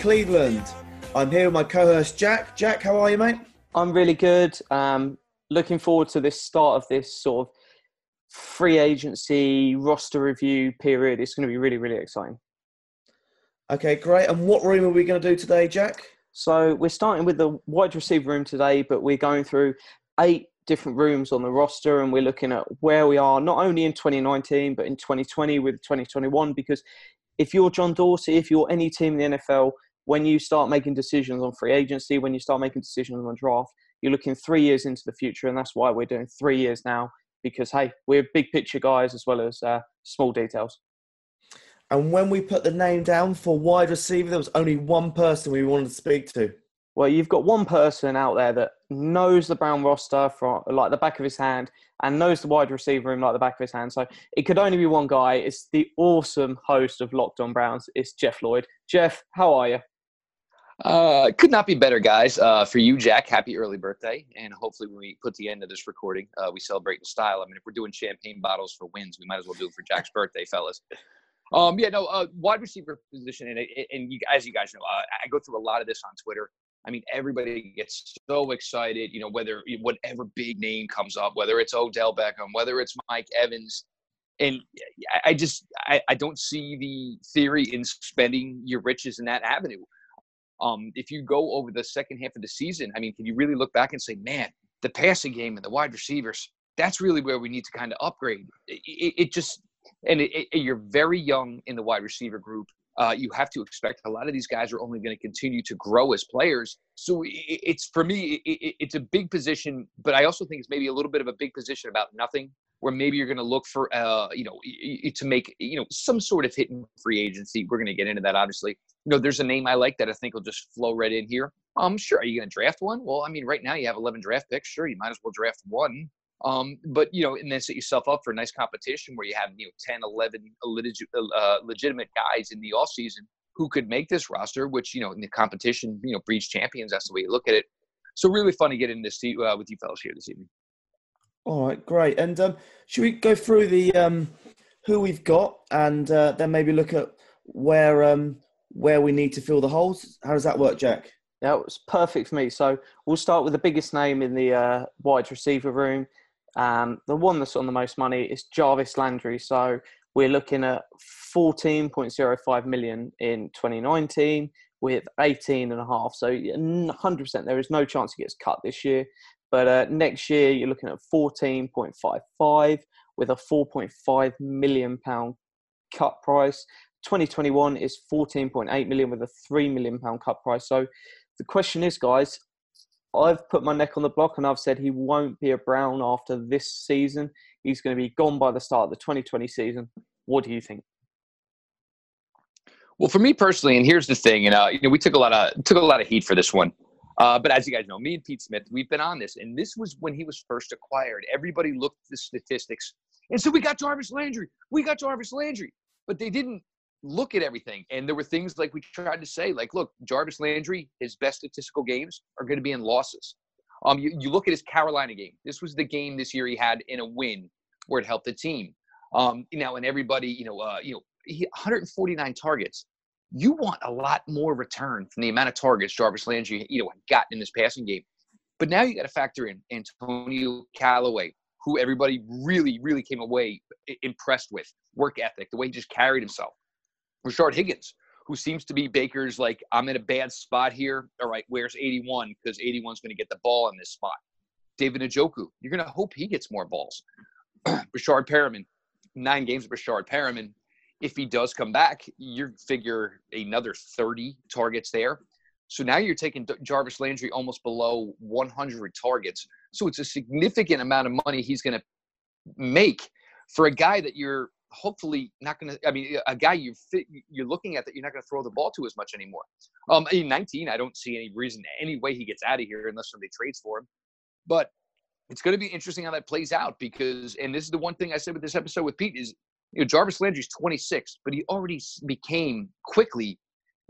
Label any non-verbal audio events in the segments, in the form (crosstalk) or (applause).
Cleveland. I'm here with my co host, Jack. Jack, how are you, mate? I'm really good. Um, looking forward to this start of this sort of free agency roster review period. It's going to be really, really exciting. Okay, great. And what room are we going to do today, Jack? So we're starting with the wide receiver room today, but we're going through eight different rooms on the roster, and we're looking at where we are not only in 2019 but in 2020 with 2021. Because if you're John Dorsey, if you're any team in the NFL, when you start making decisions on free agency, when you start making decisions on draft, you're looking three years into the future, and that's why we're doing three years now. Because hey, we're big picture guys as well as uh, small details. And when we put the name down for wide receiver, there was only one person we wanted to speak to. Well, you've got one person out there that knows the Brown roster from like the back of his hand and knows the wide receiver room like the back of his hand. So it could only be one guy. It's the awesome host of Locked On Browns. It's Jeff Lloyd. Jeff, how are you? Uh, could not be better, guys. Uh, for you, Jack, happy early birthday. And hopefully, when we put the end of this recording, uh, we celebrate in style. I mean, if we're doing champagne bottles for wins, we might as well do it for Jack's birthday, fellas. Um, yeah, no, uh, wide receiver position, and, and you, as you guys know, uh, I go through a lot of this on Twitter. I mean, everybody gets so excited, you know, whether whatever big name comes up, whether it's Odell Beckham, whether it's Mike Evans, and I just I, I don't see the theory in spending your riches in that avenue. Um, if you go over the second half of the season, I mean, can you really look back and say, man, the passing game and the wide receivers, that's really where we need to kind of upgrade. It, it, it just and it, you're very young in the wide receiver group. Uh, you have to expect a lot of these guys are only going to continue to grow as players. So it's for me, it's a big position, but I also think it's maybe a little bit of a big position about nothing, where maybe you're going to look for, uh, you know, to make you know some sort of hit in free agency. We're going to get into that, obviously. You know, there's a name I like that I think will just flow right in here. Um, sure. Are you going to draft one? Well, I mean, right now you have 11 draft picks. Sure, you might as well draft one. Um, but you know, and then set yourself up for a nice competition where you have you know 10, 11 uh, legitimate guys in the off season who could make this roster. Which you know, in the competition, you know, breeds champions. That's the way you look at it. So really fun to get in this uh, with you fellas here this evening. All right, great. And um, should we go through the um, who we've got, and uh, then maybe look at where um, where we need to fill the holes? How does that work, Jack? Yeah, it was perfect for me. So we'll start with the biggest name in the uh, wide receiver room. Um, the one that's on the most money is Jarvis Landry. So we're looking at 14.05 million in 2019 with 18 and a half. So 100% there is no chance he gets cut this year. But uh, next year you're looking at 14.55 with a 4.5 million pound cut price. 2021 is 14.8 million with a 3 million pound cut price. So the question is, guys, I've put my neck on the block and I've said he won't be a Brown after this season. He's going to be gone by the start of the 2020 season. What do you think? Well, for me personally, and here's the thing, and uh, you know, we took a lot of took a lot of heat for this one. Uh, but as you guys know, me and Pete Smith, we've been on this, and this was when he was first acquired. Everybody looked at the statistics and said, "We got Jarvis Landry. We got Jarvis Landry," but they didn't look at everything. And there were things like we tried to say, like, look, Jarvis Landry, his best statistical games are going to be in losses. Um, you, you look at his Carolina game. This was the game this year he had in a win where it helped the team. Um, you know, and everybody, you know, uh, you know, he 149 targets. You want a lot more return from the amount of targets Jarvis Landry, you know, got in this passing game. But now you got to factor in Antonio Callaway, who everybody really, really came away impressed with work ethic, the way he just carried himself. Rashard Higgins, who seems to be Baker's like, I'm in a bad spot here. All right, where's 81? Because 81's going to get the ball in this spot. David Njoku, you're going to hope he gets more balls. (clears throat) Breshad Perriman, nine games of Breshad Perriman. If he does come back, you figure another 30 targets there. So now you're taking Jarvis Landry almost below 100 targets. So it's a significant amount of money he's going to make for a guy that you're hopefully not going to. I mean, a guy you you're looking at that you're not going to throw the ball to as much anymore. Um, in 19, I don't see any reason, any way he gets out of here unless somebody trades for him. But it's going to be interesting how that plays out because, and this is the one thing I said with this episode with Pete is, you know, Jarvis Landry's 26, but he already became quickly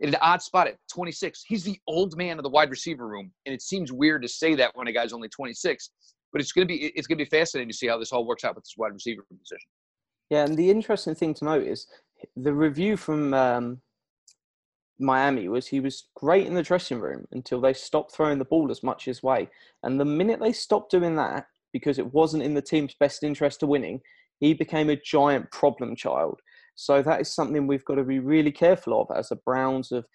in an odd spot at 26. He's the old man of the wide receiver room, and it seems weird to say that when a guy's only 26. But it's to be it's to be fascinating to see how this all works out with this wide receiver position. Yeah, and the interesting thing to note is the review from um, Miami was he was great in the dressing room until they stopped throwing the ball as much his way. And the minute they stopped doing that, because it wasn't in the team's best interest to winning, he became a giant problem child. So that is something we've got to be really careful of as the Browns. Of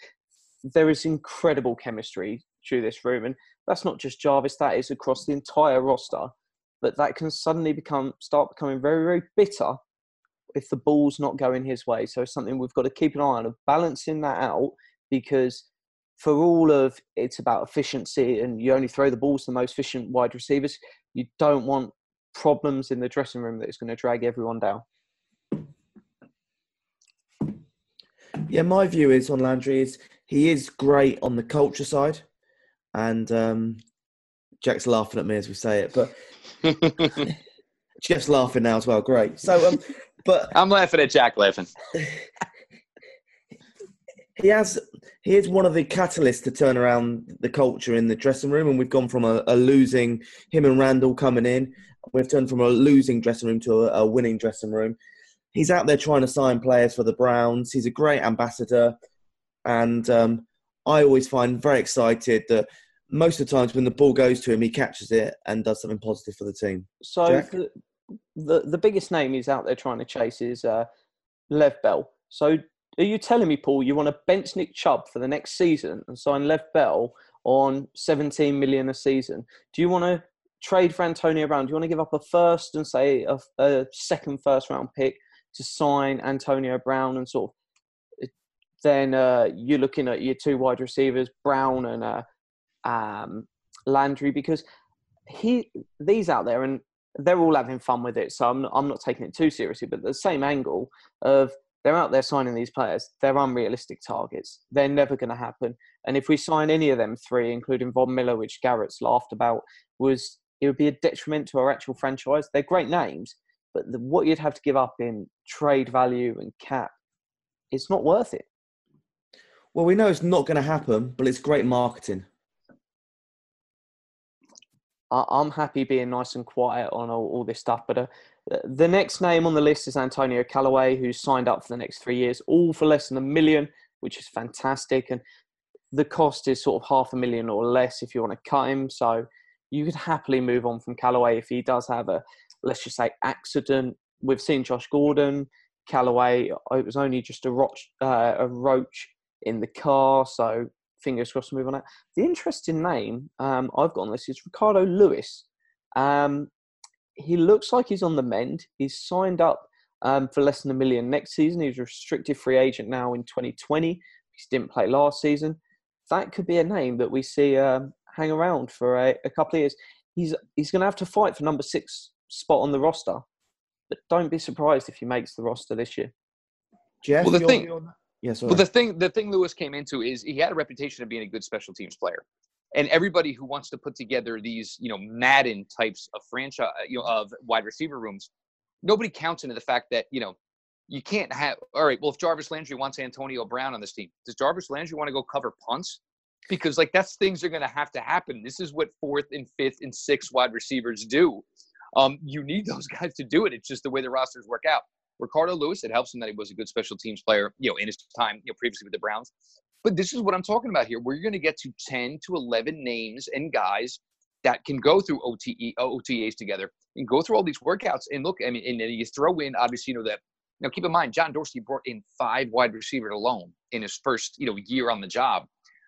there is incredible chemistry through this room, and that's not just Jarvis; that is across the entire roster. But that can suddenly become start becoming very, very bitter if the ball's not going his way. So it's something we've got to keep an eye on of balancing that out because for all of it's about efficiency and you only throw the balls to the most efficient wide receivers, you don't want problems in the dressing room that is going to drag everyone down. Yeah, my view is on Landry is he is great on the culture side, and um, Jack's laughing at me as we say it, but (laughs) Jeff's laughing now as well. Great. So, um, but I'm laughing at Jack laughing. (laughs) he has he is one of the catalysts to turn around the culture in the dressing room, and we've gone from a, a losing him and Randall coming in. We've turned from a losing dressing room to a, a winning dressing room. He's out there trying to sign players for the Browns. He's a great ambassador, and um, I always find very excited that most of the times when the ball goes to him, he catches it and does something positive for the team. So the, the, the biggest name he's out there trying to chase is uh, Lev Bell. So are you telling me, Paul, you want to bench Nick Chubb for the next season and sign Lev Bell on 17 million a season? Do you want to trade for Antonio Brown? Do you want to give up a first and say a, a second first round pick to sign Antonio Brown and sort of then uh, you're looking at your two wide receivers, Brown and uh, um, Landry, because he these out there and they're all having fun with it. So I'm I'm not taking it too seriously, but the same angle of they're out there signing these players. They're unrealistic targets. They're never going to happen. And if we sign any of them three, including Von Miller, which Garrett's laughed about, was it would be a detriment to our actual franchise. They're great names, but the, what you'd have to give up in trade value and cap, it's not worth it. Well, we know it's not going to happen, but it's great marketing. I'm happy being nice and quiet on all, all this stuff. But uh, the next name on the list is Antonio Callaway, who's signed up for the next three years, all for less than a million, which is fantastic. And the cost is sort of half a million or less if you want to cut him. So you could happily move on from Callaway if he does have a, let's just say, accident. We've seen Josh Gordon, Callaway. It was only just a roach, uh, a roach in the car. So fingers crossed to move on that. The interesting name um, I've got on this is Ricardo Lewis. Um, he looks like he's on the mend. He's signed up um, for less than a million next season. He's a restricted free agent now in 2020. He didn't play last season. That could be a name that we see um, hang around for a, a, couple of years. He's he's going to have to fight for number six spot on the roster, but don't be surprised if he makes the roster this year. Jeff, well, the thing, Yes. Well, the thing the thing Lewis came into is he had a reputation of being a good special teams player, and everybody who wants to put together these you know Madden types of franchise you know of wide receiver rooms, nobody counts into the fact that you know you can't have all right. Well, if Jarvis Landry wants Antonio Brown on this team, does Jarvis Landry want to go cover punts? Because like that's things are going to have to happen. This is what fourth and fifth and sixth wide receivers do. Um, you need (laughs) those guys to do it. It's just the way the rosters work out. Ricardo Lewis, it helps him that he was a good special teams player, you know, in his time, you know, previously with the Browns. But this is what I'm talking about here. We're going to get to 10 to 11 names and guys that can go through OTE, uh, OTAs together and go through all these workouts. And look, I mean, and then you throw in, obviously, you know, that, now keep in mind, John Dorsey brought in five wide receivers alone in his first, you know, year on the job.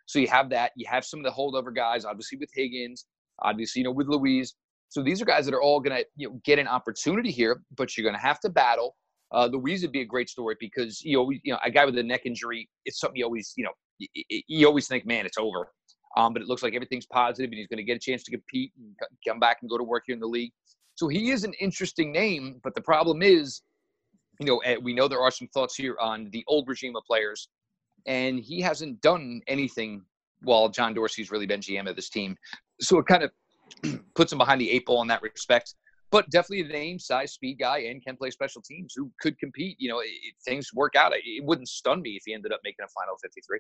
So you have that. You have some of the holdover guys, obviously with Higgins, obviously, you know, with Lewis. So these are guys that are all going to you know, get an opportunity here, but you're going to have to battle. Uh, Lewis would be a great story because you always, you know, a guy with a neck injury, it's something you always, you know, you, you always think, man, it's over. Um, but it looks like everything's positive and he's going to get a chance to compete and come back and go to work here in the league. So he is an interesting name, but the problem is, you know, eh, we know there are some thoughts here on the old regime of players, and he hasn't done anything while John Dorsey's really been GM of this team. So it kind of (clears throat) puts him behind the eight ball in that respect. But definitely a name, size, speed guy, and can play special teams who could compete. You know, it, things work out. It, it wouldn't stun me if he ended up making a final 53.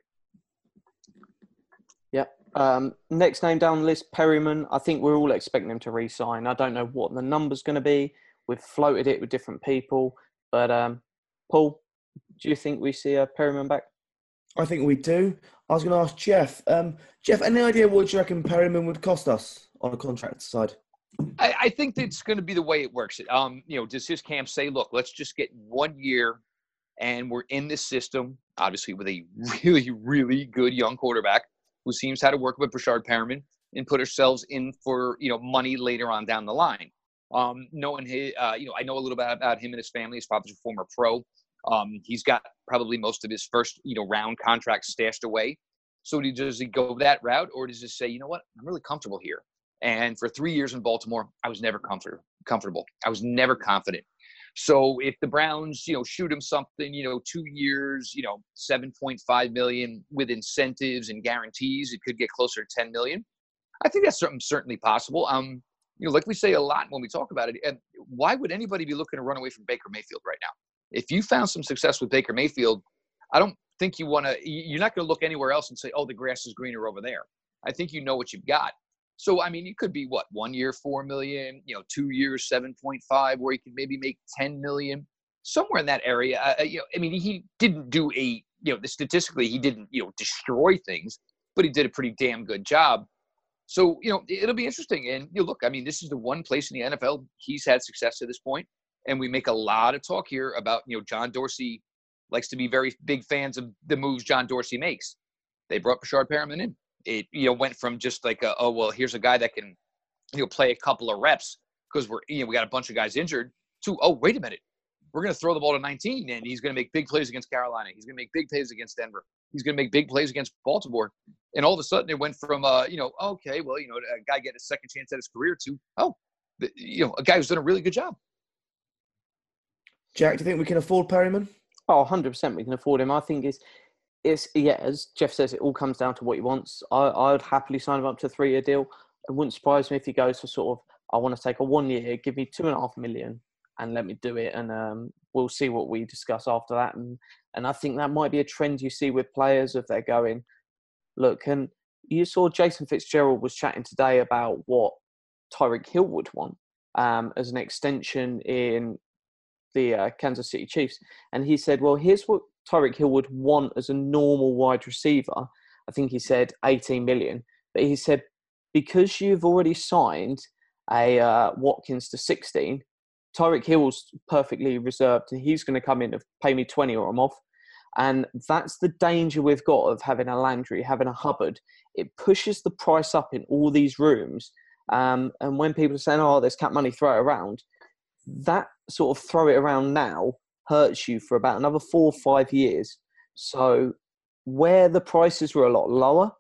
Yeah. Um, next name down the list, Perriman. I think we're all expecting him to re-sign. I don't know what the number's going to be. We've floated it with different people, but um, Paul, do you think we see a Perriman back? I think we do. I was going to ask Jeff. Um, Jeff, any idea what you reckon Perriman would cost us on a contract side? I, I think that's going to be the way it works. Um, you know, does his camp say, look, let's just get one year and we're in this system, obviously with a (laughs) really, really good young quarterback who seems how to work with Breshad Perriman and put ourselves in for, you know, money later on down the line. Um, knowing his, uh, you know, I know a little bit about him and his family. His father's a former pro. Um, he's got probably most of his first, you know, round contracts stashed away. So does he go that route, or does he say, you know what, I'm really comfortable here? And for three years in Baltimore, I was never comfort, comfortable. I was never confident. So if the Browns, you know, shoot him something, you know, two years, you know, 7.5 million with incentives and guarantees, it could get closer to 10 million. I think that's certainly possible. Um, you know, like we say a lot when we talk about it, and why would anybody be looking to run away from Baker Mayfield right now? If you found some success with Baker Mayfield, I don't think you want to. You're not going to look anywhere else and say, "Oh, the grass is greener over there." I think you know what you've got. So I mean, it could be what one year four million, you know, two years seven point five, where he could maybe make ten million, somewhere in that area. Uh, you know, I mean, he didn't do a you know, statistically he didn't you know destroy things, but he did a pretty damn good job. So you know, it'll be interesting. And you know, look, I mean, this is the one place in the NFL he's had success to this point, and we make a lot of talk here about you know John Dorsey likes to be very big fans of the moves John Dorsey makes. They brought Breshad Perriman in it you know went from just like a, oh well here's a guy that can you know play a couple of reps because we're you know we got a bunch of guys injured to oh wait a minute. We're going to throw the ball to 19 and he's going to make big plays against Carolina. He's going to make big plays against Denver. He's going to make big plays against Baltimore. And all of a sudden it went from uh you know okay well you know a guy get a second chance at his career to oh the, you know a guy who's done a really good job. Jack do you think we can afford Perriman? Oh, 100% we can afford him. I think it's it's yeah, as Jeff says, it all comes down to what he wants. I, I would happily sign him up to a three year deal. It wouldn't surprise me if he goes for sort of, I want to take a one year, give me two and a half million, and let me do it. And um, we'll see what we discuss after that. And and I think that might be a trend you see with players if they're going, look, and you saw Jason Fitzgerald was chatting today about what Tyreek Hill would want um, as an extension in the uh, Kansas City Chiefs, and he said, well, here's what Tyreek Hill would want as a normal wide receiver, I think he said 18 million. But he said, because you've already signed a uh, Watkins to 16, Tyreek Hill's perfectly reserved and he's going to come in and pay me 20 or I'm off. And that's the danger we've got of having a Landry, having a Hubbard. It pushes the price up in all these rooms. Um, and when people are saying, oh, there's cap money, throw it around, that sort of throw it around now hurts you for about another four or five years. So where the prices were a lot lower,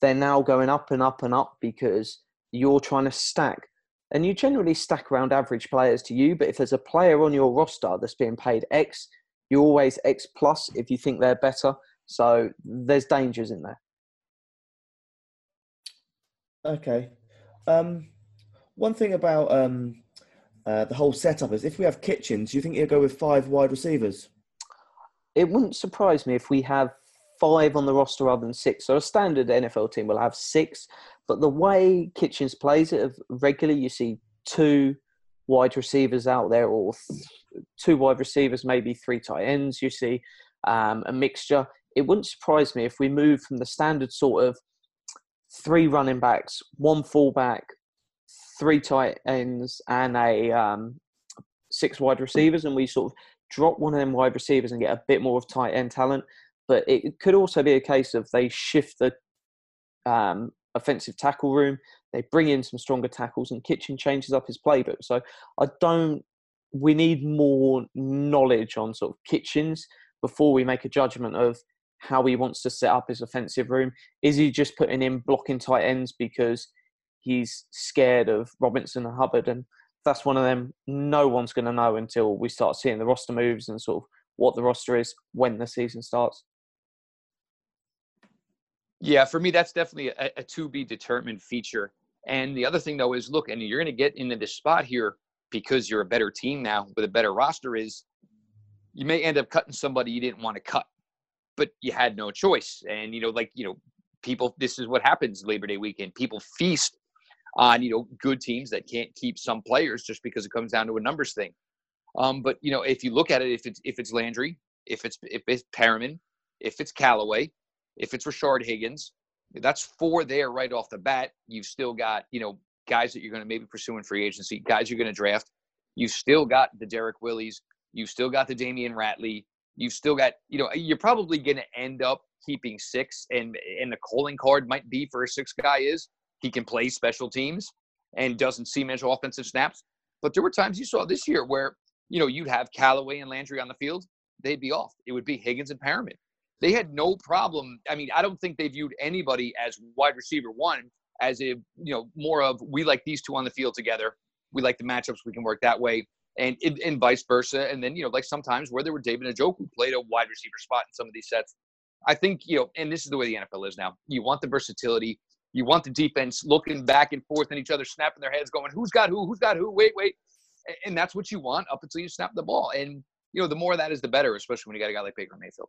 they're now going up and up and up because you're trying to stack. And you generally stack around average players to you, but if there's a player on your roster that's being paid X, you're always X plus if you think they're better. So there's dangers in there. Okay. Um, one thing about um, uh, the whole setup is if we have kitchens, do you think he'll go with five wide receivers? It wouldn't surprise me if we have five on the roster rather than six. So a standard NFL team will have six, but the way Kitchens plays it regularly, you see two wide receivers out there, or th- two wide receivers, maybe three tight ends. You see um, a mixture. It wouldn't surprise me if we move from the standard sort of three running backs, one fullback, three tight ends and a um, six wide receivers, and we sort of drop one of them wide receivers and get a bit more of tight end talent. But it could also be a case of they shift the um, offensive tackle room, they bring in some stronger tackles, and Kitchen changes up his playbook. So I don't. We need more knowledge on sort of Kitchens before we make a judgment of how he wants to set up his offensive room. Is he just putting in blocking tight ends because he's scared of Robinson and Hubbard. And that's one of them no one's going to know until we start seeing the roster moves and sort of what the roster is when the season starts. Yeah, for me, that's definitely a, a to be determined feature. And the other thing, though, is look, and you're going to get into this spot here because you're a better team now with a better roster, is you may end up cutting somebody you didn't want to cut, but you had no choice. And, you know, like, you know, people, this is what happens Labor Day weekend. People feast on, you know, good teams that can't keep some players just because it comes down to a numbers thing. Um, but, you know, if you look at it, if it's, if it's Landry, if it's, if it's Perriman, if it's Callaway, if it's Rashard Higgins, that's four there right off the bat. You've still got, you know, guys that you're going to maybe pursue in free agency, guys you're going to draft. You've still got the Derrick Willies. You've still got the Damion Ratley. You've still got, you know, you're probably going to end up keeping six, and and the calling card might be for a six guy is he can play special teams and doesn't see much offensive snaps. But there were times you saw this year where you know you'd have Callaway and Landry on the field, they'd be off. It would be Higgins and Perriman they had no problem. I mean, I don't think they viewed anybody as wide receiver one as a you know more of we like these two on the field together. We like the matchups. We can work that way, and and vice versa. And then you know like sometimes where there were David Njoku who played a wide receiver spot in some of these sets. I think you know, and this is the way the NFL is now. You want the versatility. You want the defense looking back and forth and each other snapping their heads, going, "Who's got who? Who's got who? Wait, wait." And that's what you want up until you snap the ball. And you know, the more that is, the better, especially when you got a guy like Baker Mayfield.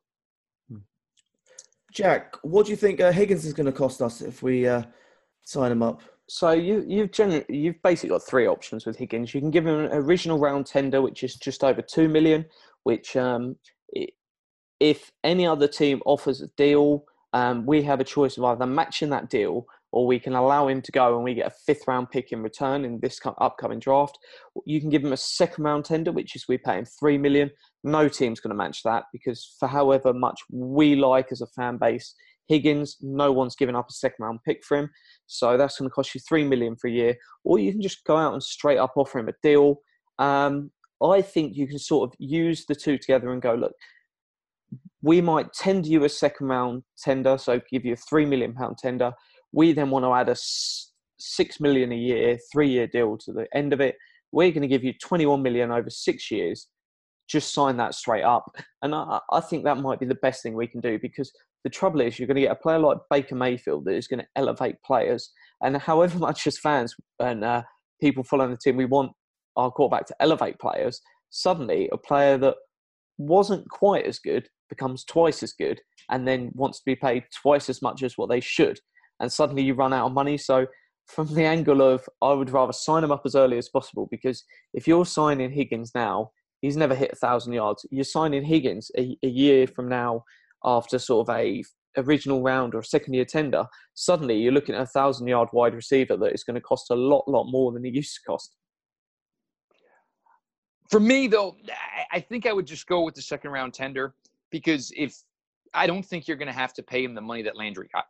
Jack, what do you think uh, Higgins is going to cost us if we uh, sign him up? So you you've generally, you've basically got three options with Higgins. You can give him an original round tender, which is just over two million. Which, um, if any other team offers a deal, um, we have a choice of either matching that deal or we can allow him to go and we get a fifth round pick in return in this upcoming draft. You can give him a second round tender, which is we pay him three million. No team's going to match that because for however much we like as a fan base, Higgins, no one's given up a second round pick for him. So that's going to cost you three million for a year. Or you can just go out and straight up offer him a deal. Um, I think you can sort of use the two together and go, look, we might tender you a second round tender, so give you a three million pound tender we then want to add a six million a year, three year deal to the end of it. We're going to give you 21 million over six years. Just sign that straight up. And I, I think that might be the best thing we can do because the trouble is you're going to get a player like Baker Mayfield that is going to elevate players. And however (laughs) much as fans and uh, people following the team, we want our quarterback to elevate players, suddenly a player that wasn't quite as good becomes twice as good and then wants to be paid twice as much as what they should and suddenly you run out of money. So from the angle of I would rather sign him up as early as possible because if you're signing Higgins now, he's never hit a thousand yards. You're signing Higgins a, a year from now after sort of a original round or second year tender. Suddenly you're looking at a thousand yard wide receiver that is going to cost a lot, lot more than he used to cost. For me, though, I think I would just go with the second round tender because if I don't think you're going to have to pay him the money that Landry got.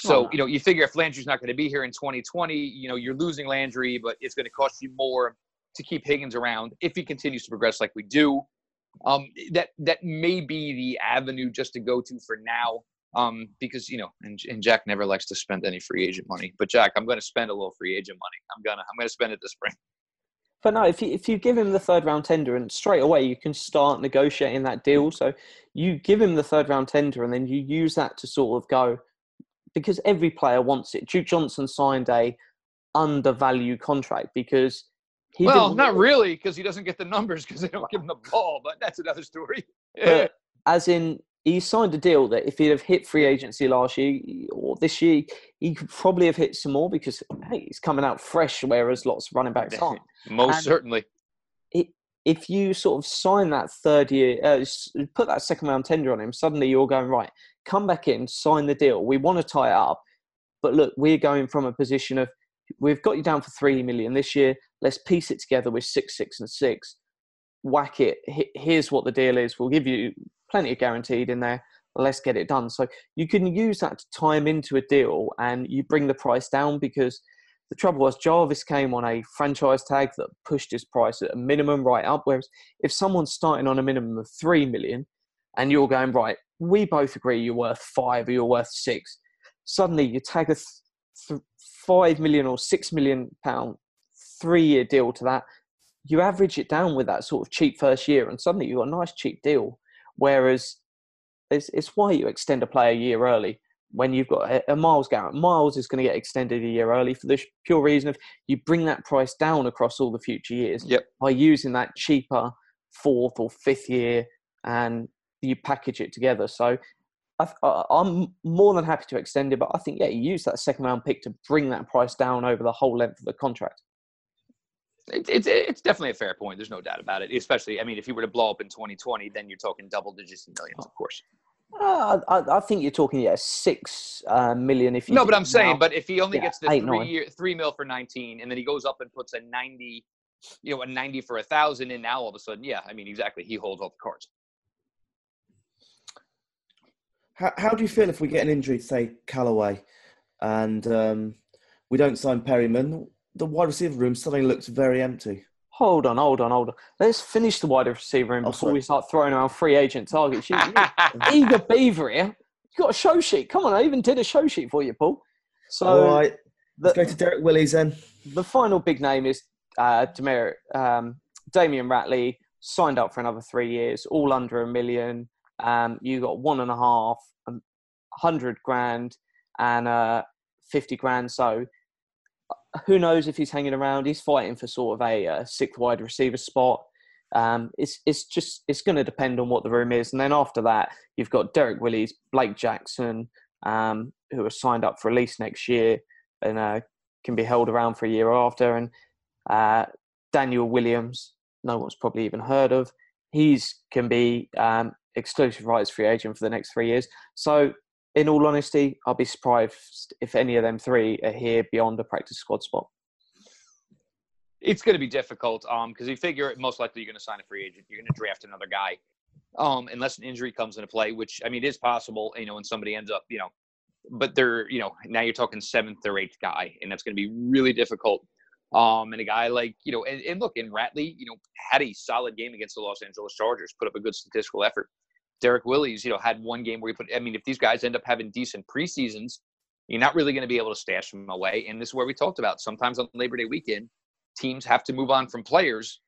So, oh, you know, you figure if Landry's not going to be here in 2020, you know, you're losing Landry, but it's going to cost you more to keep Higgins around if he continues to progress like we do. Um, that that may be the avenue just to go to for now. Um, because you know, and, and Jack never likes to spend any free agent money. But Jack, I'm going to spend a little free agent money. I'm gonna I'm going to spend it this spring. But no, if you, if you give him the third round tender and straight away you can start negotiating that deal. Mm. So you give him the third round tender and then you use that to sort of go, because every player wants it. Duke Johnson signed a undervalued contract because he well, not really, because he doesn't get the numbers because they don't give him the ball. But that's another story. (laughs) as in, he signed a deal that if he'd have hit free agency last year or this year, he could probably have hit some more because hey, he's coming out fresh, whereas lots of running backs aren't. (laughs) Most and certainly. It, if you sort of sign that third year, uh, put that second round tender on him, suddenly you're going right come back in, sign the deal. We want to tie it up. But look, we're going from a position of we've got you down for three million this year. Let's piece it together with six, six, and six. Whack it. Here's what the deal is. We'll give you plenty of guaranteed in there. Let's get it done. So you can use that to him into a deal and you bring the price down because the trouble was Jarvis came on a franchise tag that pushed his price at a minimum right up. Whereas if someone's starting on a minimum of three million and you're going, right, we both agree you're worth five or you're worth six. Suddenly you tag a th- five million or six million pound three year deal to that. you average it down with that sort of cheap first year, and suddenly you've got a nice cheap deal. Whereas it's, it's why you extend a player a year early when you've got a, a Myles Garrett. Myles is going to get extended a year early for the pure reason of you bring that price down across all the future years Yep. by using that cheaper fourth or fifth year and you package it together. So I, I'm more than happy to extend it, but I think, yeah, you use that second round pick to bring that price down over the whole length of the contract. It, it's it's definitely a fair point. There's no doubt about it. Especially, I mean, if you were to blow up in 2020, then you're talking double digits in millions, of course. Uh, I, I think you're talking, yeah, six uh, million if you. No, but I'm it saying, now. but if he only Yeah, gets the eight, three nine. year three mil for 19, and then he goes up and puts a 90, you know, a 90 for a thousand, and now all of a sudden, yeah, I mean, exactly, he holds all the cards. How, how do you feel if we get an injury, say Callaway, and um, we don't sign Perriman? The wide receiver room suddenly looks very empty. Hold on, hold on, hold on. Let's finish the wide receiver room Oh, before sorry. we start throwing around free agent targets. You, (laughs) eager beaver here. You got a show sheet. Come on, I even did a show sheet for you, Paul. So All right, let's go to Derrick Willies then. the final big name is uh, Demir, um, Damion Ratley, signed up for another three years, all under a million. Um, you got one and a half, um, hundred grand, and uh, fifty grand. So who knows if he's hanging around? He's fighting for sort of a uh, sixth wide receiver spot. Um, it's it's just it's going to depend on what the room is, and then after that, you've got Derrick Willies, Blake Jackson, um, who are signed up for at least next year, and uh, can be held around for a year after. And uh, Daniel Williams, no one's probably even heard of. He's can be um, exclusive rights free agent for the next three years. So, in all honesty, I'll be surprised if any of them three are here beyond a practice squad spot. it's going to be difficult um because you figure most likely you're going to sign a free agent. You're going to draft another guy um unless an injury comes into play which i mean is possible you know when somebody ends up you know but they're you know now you're talking seventh or eighth guy and that's going to be really difficult. Um and a guy like you know and, and look in ratley you know had a solid game against the los angeles chargers put up a good statistical effort derrick willies you know had one game where he put i mean if these guys end up having decent preseasons you're not really going to be able to stash them away and this is where we talked about sometimes on labor day weekend teams have to move on from players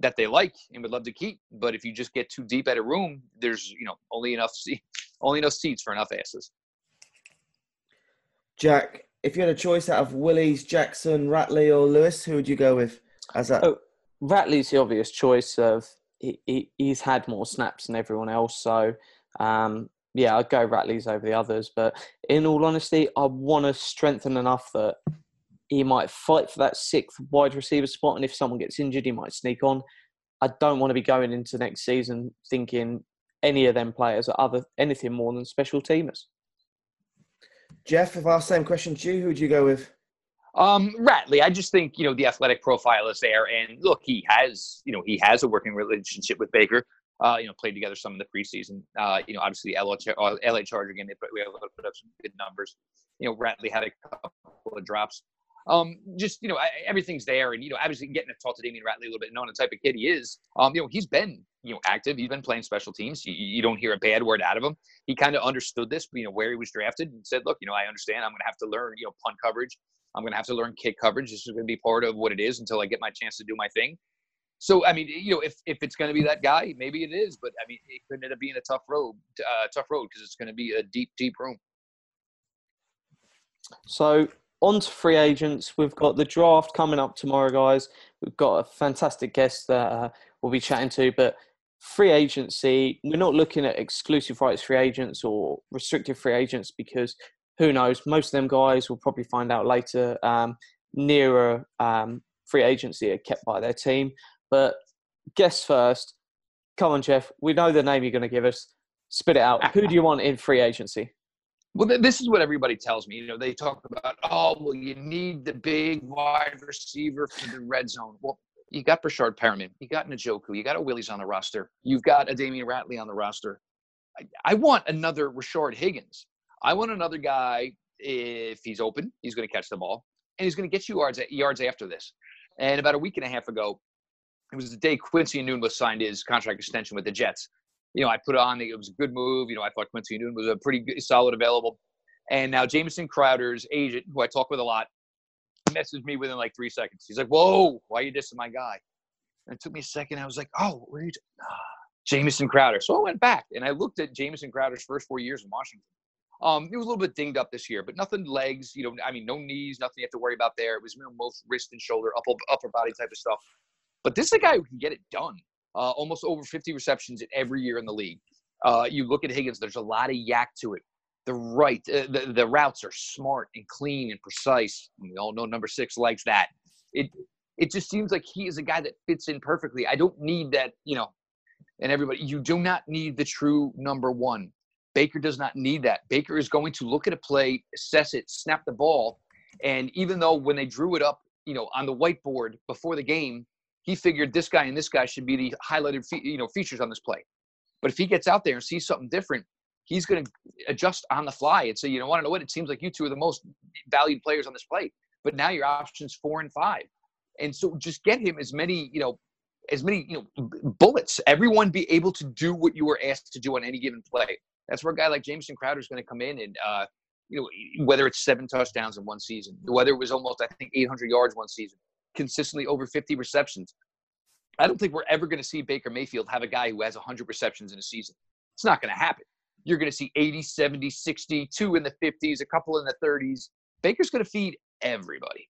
that they like and would love to keep. But if you just get too deep at a room, there's you know only enough se- (laughs) only enough seats for enough asses. Jack, if you had a choice out of Willies, Jackson, Ratley, or Lewis, who would you go with? As that? Oh. Ratley's the obvious choice of he, he, he's had more snaps than everyone else. So um, yeah, I'd go Ratley's over the others. But in all honesty, I want to strengthen enough that he might fight for that sixth wide receiver spot, and if someone gets injured, he might sneak on. I don't want to be going into next season thinking any of them players are other anything more than special teamers. Jeff, if I asked the same question to you, who would you go with? Um, Ratley, I just think you know the athletic profile is there, and look, he has you know he has a working relationship with Baker. Uh, you know, played together some in the preseason. Uh, you know, obviously the LA, uh, Charger game, they put, we put up some good numbers. You know, Ratley had a couple of drops. Um, just you know, I, everything's there, and you know, obviously getting to talk to Damion Ratley a little bit, knowing the type of kid he is. Um, you know, he's been you know active. He's been playing special teams. You, you don't hear a bad word out of him. He kind of understood this, you know, where he was drafted, and said, "Look, you know, I understand. I'm going to have to learn, you know, punt coverage. I'm going to have to learn kick coverage. This is going to be part of what it is until I get my chance to do my thing." So, I mean, you know, if if it's going to be that guy, maybe it is. But I mean, it could end up being a tough road, uh, tough road because it's going to be a deep, deep room. So on to free agents. We've got the draft coming up tomorrow, guys. We've got a fantastic guest that uh, we'll be chatting to. But free agency, we're not looking at exclusive rights free agents or restricted free agents because who knows? Most of them guys will probably find out later. Um, nearer um, free agency are kept by their team. But guess first. Come on, Jeff. We know the name you're going to give us. Spit it out. Who do you want in free agency? Well, this is what everybody tells me. You know, they talk about, oh, well, you need the big wide receiver for the red zone. Well, you got Breshad Perriman, you got Njoku, you got a Willies on the roster, you've got a Damion Ratley on the roster. I, I want another Rashard Higgins. I want another guy. If he's open, he's going to catch the ball, and he's going to get you yards yards after this. And about a week and a half ago, it was the day Quincy was signed his contract extension with the Jets you know, I put on it was a good move. You know, I thought Quincy Enunwa was a pretty good, solid available. And now Jamison Crowder's agent, who I talk with a lot, messaged me within like three seconds. He's like, "Whoa, why are you dissing my guy?" And it took me a second. I was like, oh, where are you? Ah, (sighs) Jamison Crowder. So I went back and I looked at Jamison Crowder's first four years in Washington. Um, was a little bit dinged up this year, but nothing legs. You know, I mean, no knees, nothing you have to worry about there. It was most wrist and shoulder, upper upper body type of stuff. But this is a guy who can get it done. Uh, almost over 50 receptions every year in the league. Uh, you look at Higgins. There's a lot of YAC to it. The right, uh, the the routes are smart and clean and precise. We all know number six likes that. It it just seems like he is a guy that fits in perfectly. I don't need that, you know, and everybody, you do not need the true number one. Baker does not need that. Baker is going to look at a play, assess it, snap the ball. And even though when they drew it up, you know, on the whiteboard before the game, he figured this guy and this guy should be the highlighted, you know, features on this play. But if he gets out there and sees something different, he's going to adjust on the fly and say, you know, want to know what? It seems like you two are the most valued players on this play. But now your options four and five. And so just get him as many, you know, as many, you know, bullets. Everyone be able to do what you were asked to do on any given play. That's where a guy like Jamison Crowder is going to come in and, uh, you know, whether it's seven touchdowns in one season, whether it was almost, I think, 800 yards one season, consistently over 50 receptions. I don't think we're ever going to see Baker Mayfield have a guy who has 100 receptions in a season. It's not going to happen. You're going to see 80, 70, 60, two in the 50s, a couple in the 30s. Baker's going to feed everybody.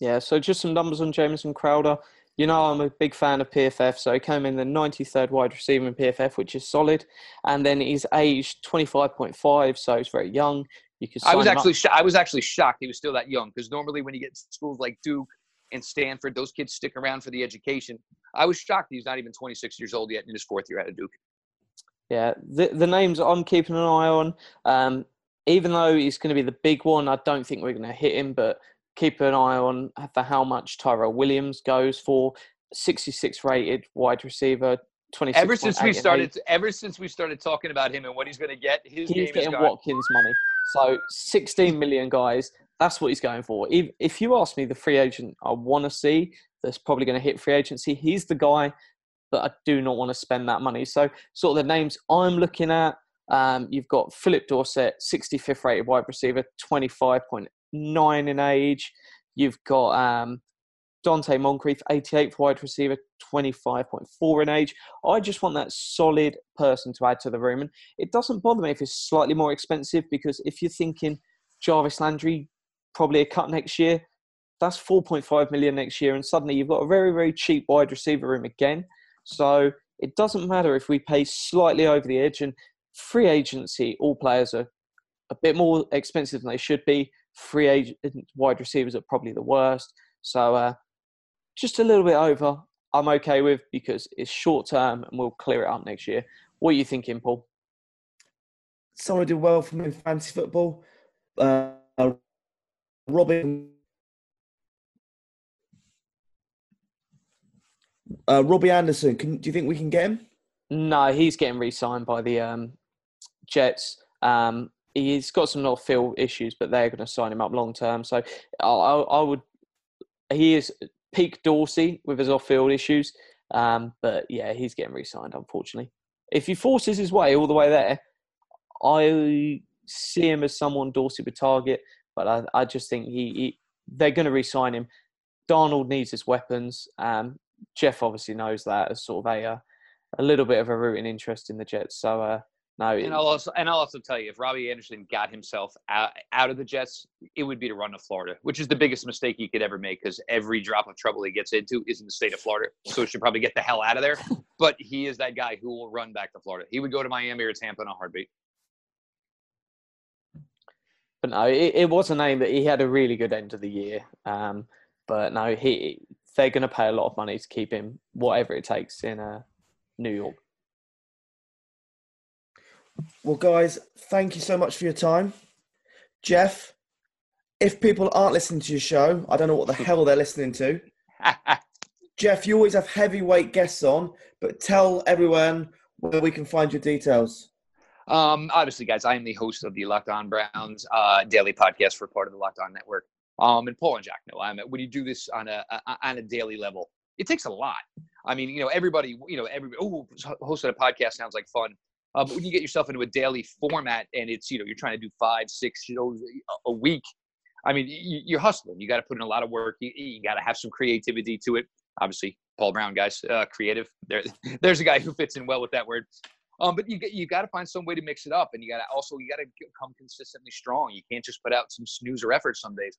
Yeah, so just some numbers on Jamison Crowder. You know, I'm a big fan of PFF, so he came in the 93rd wide receiver in PFF, which is solid. And then he's aged 25.5, so he's very young. You can. I was actually sh- I was actually shocked he was still that young because normally when you get schools like Duke and Stanford, those kids stick around for the education. I was shocked he's not even 26 years old yet in his fourth year out of Duke. Yeah, the the names I'm keeping an eye on. Um, even though he's going to be the big one, I don't think we're going to hit him. But keep an eye on for how much Tyrell Williams goes for. 66 rated wide receiver. 26 ever since we started, ever since we started talking about him and what he's going to get, his he's getting Watkins money. So 16 million guys. That's what he's going for. If, if you ask me, the free agent I want to see that's probably going to hit free agency, he's the guy that I do not want to spend that money. So, sort of the names I'm looking at, um, you've got Phillip Dorsett, 65th rated wide receiver, 25.8 nine in age. You've got um, Donte Moncrief, 88th wide receiver, 25.4 in age. I just want that solid person to add to the room. And it doesn't bother me if it's slightly more expensive because if you're thinking Jarvis Landry, probably a cut next year, that's 4.5 million next year. And suddenly you've got a very, very cheap wide receiver room again. So it doesn't matter if we pay slightly over the edge. And free agency, all players are a bit more expensive than they should be free agent wide receivers are probably the worst. So uh, just a little bit over, I'm okay with because it's short term and we'll clear it up next year. What are you thinking, Paul? Someone did well for me in fantasy football. Uh, Robin. Uh, Robbie Anderson, can, do you think we can get him? No, he's getting re-signed by the um, Jets. Um, he's got some off field issues, but they're going to sign him up long term. So I, I, would. He is peak Dorsey with his off field issues, um, but yeah, he's getting re-signed. Unfortunately, if he forces his way all the way there, I see him as someone Dorsey would target. But I, I just think he, he they're going to re-sign him. Darnold needs his weapons. Um, Jeff obviously knows that as sort of a uh, a little bit of a rooting interest in the Jets. So uh, no, and I'll also and I'll also tell you, if Robbie Anderson got himself out, out of the Jets, it would be to run to Florida, which is the biggest mistake he could ever make because every drop of trouble he gets into is in the state of Florida. So he should probably get the hell out of there. (laughs) But he is that guy who will run back to Florida. He would go to Miami or Tampa in a heartbeat. But no, it, it was a name that he had a really good end of the year. Um, but no, he they're going to pay a lot of money to keep him, whatever it takes in uh, New York. Well, guys, thank you so much for your time. Jeff, if people aren't listening to your show, I don't know what the (laughs) hell they're listening to. Jeff, you always have heavyweight guests on, but tell everyone where we can find your details. Um, obviously, guys, I am the host of the Locked On Browns uh, daily podcast for part of the Locked On Network. Um, and Paul and Jack know I'm when you do this on a, a on a daily level, it takes a lot. I mean, you know, everybody, you know, everybody. Oh, hosting a podcast sounds like fun. Uh, but when you get yourself into a daily format and it's, you know, you're trying to do five, six shows a week, I mean, you, are hustling. You got to put in a lot of work. You, you got to have some creativity to it. Obviously, Paul Brown, guys, uh, creative. There, (laughs) there's a guy who fits in well with that word. Um, but you you got to find some way to mix it up, and you got to also you got to come consistently strong. You can't just put out some snoozer efforts some days.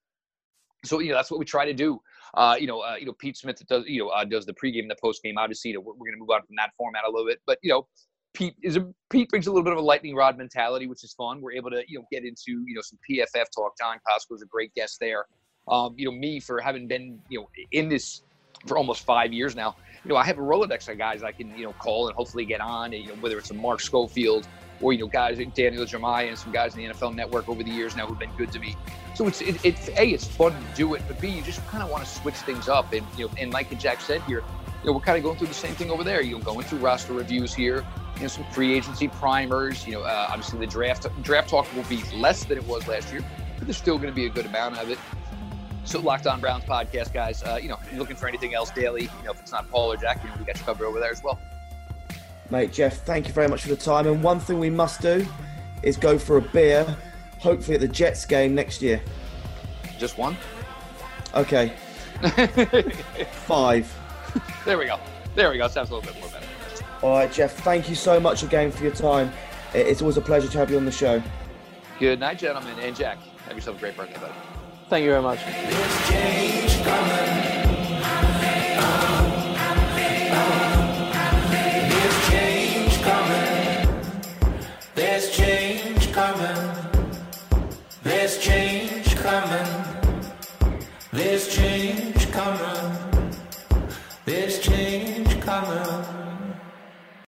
So you know that's what we try to do. Uh, you know, uh, you know Pete Smith does you know uh, does the pregame and the postgame. Obviously, you know, we're, we're going to move on from that format a little bit, but you know, Pete is a Pete brings a little bit of a lightning rod mentality, which is fun. We're able to you know get into you know some PFF talk. John Costco is a great guest there. Um, you know, me for having been you know in this for almost five years now you know, I have a Rolodex of guys I can, you know, call and hopefully get on, and, you know, whether it's a Mark Schofield or, you know, guys like Daniel Jeremiah and some guys in the NFL network over the years now who've been good to me. So it's, it, it's A, it's fun to do it, but B, you just kind of want to switch things up. And, you know, and like Jack said here, you know, we're kind of going through the same thing over there. You know, going through roster reviews here, you know, some free agency primers. You know, uh, obviously the draft draft talk will be less than it was last year, but there's still going to be a good amount of it. So Locked On Browns podcast, guys. Uh, you know, looking for anything else daily, you know, if it's not Paul or Jack, you know, we got you covered over there as well. Mate, Jeff, thank you very much for the time. And one thing we must do is go for a beer, hopefully at the Jets game next year. Just one? Okay. (laughs) Five. (laughs) There we go. There we go. Sounds a little bit more better. All right, Jeff, thank you so much again for your time. It's always a pleasure to have you on the show. Good night, gentlemen. And Jack, have yourself a great birthday, buddy. Thank you very much. There's change coming. There's change coming. There's change coming.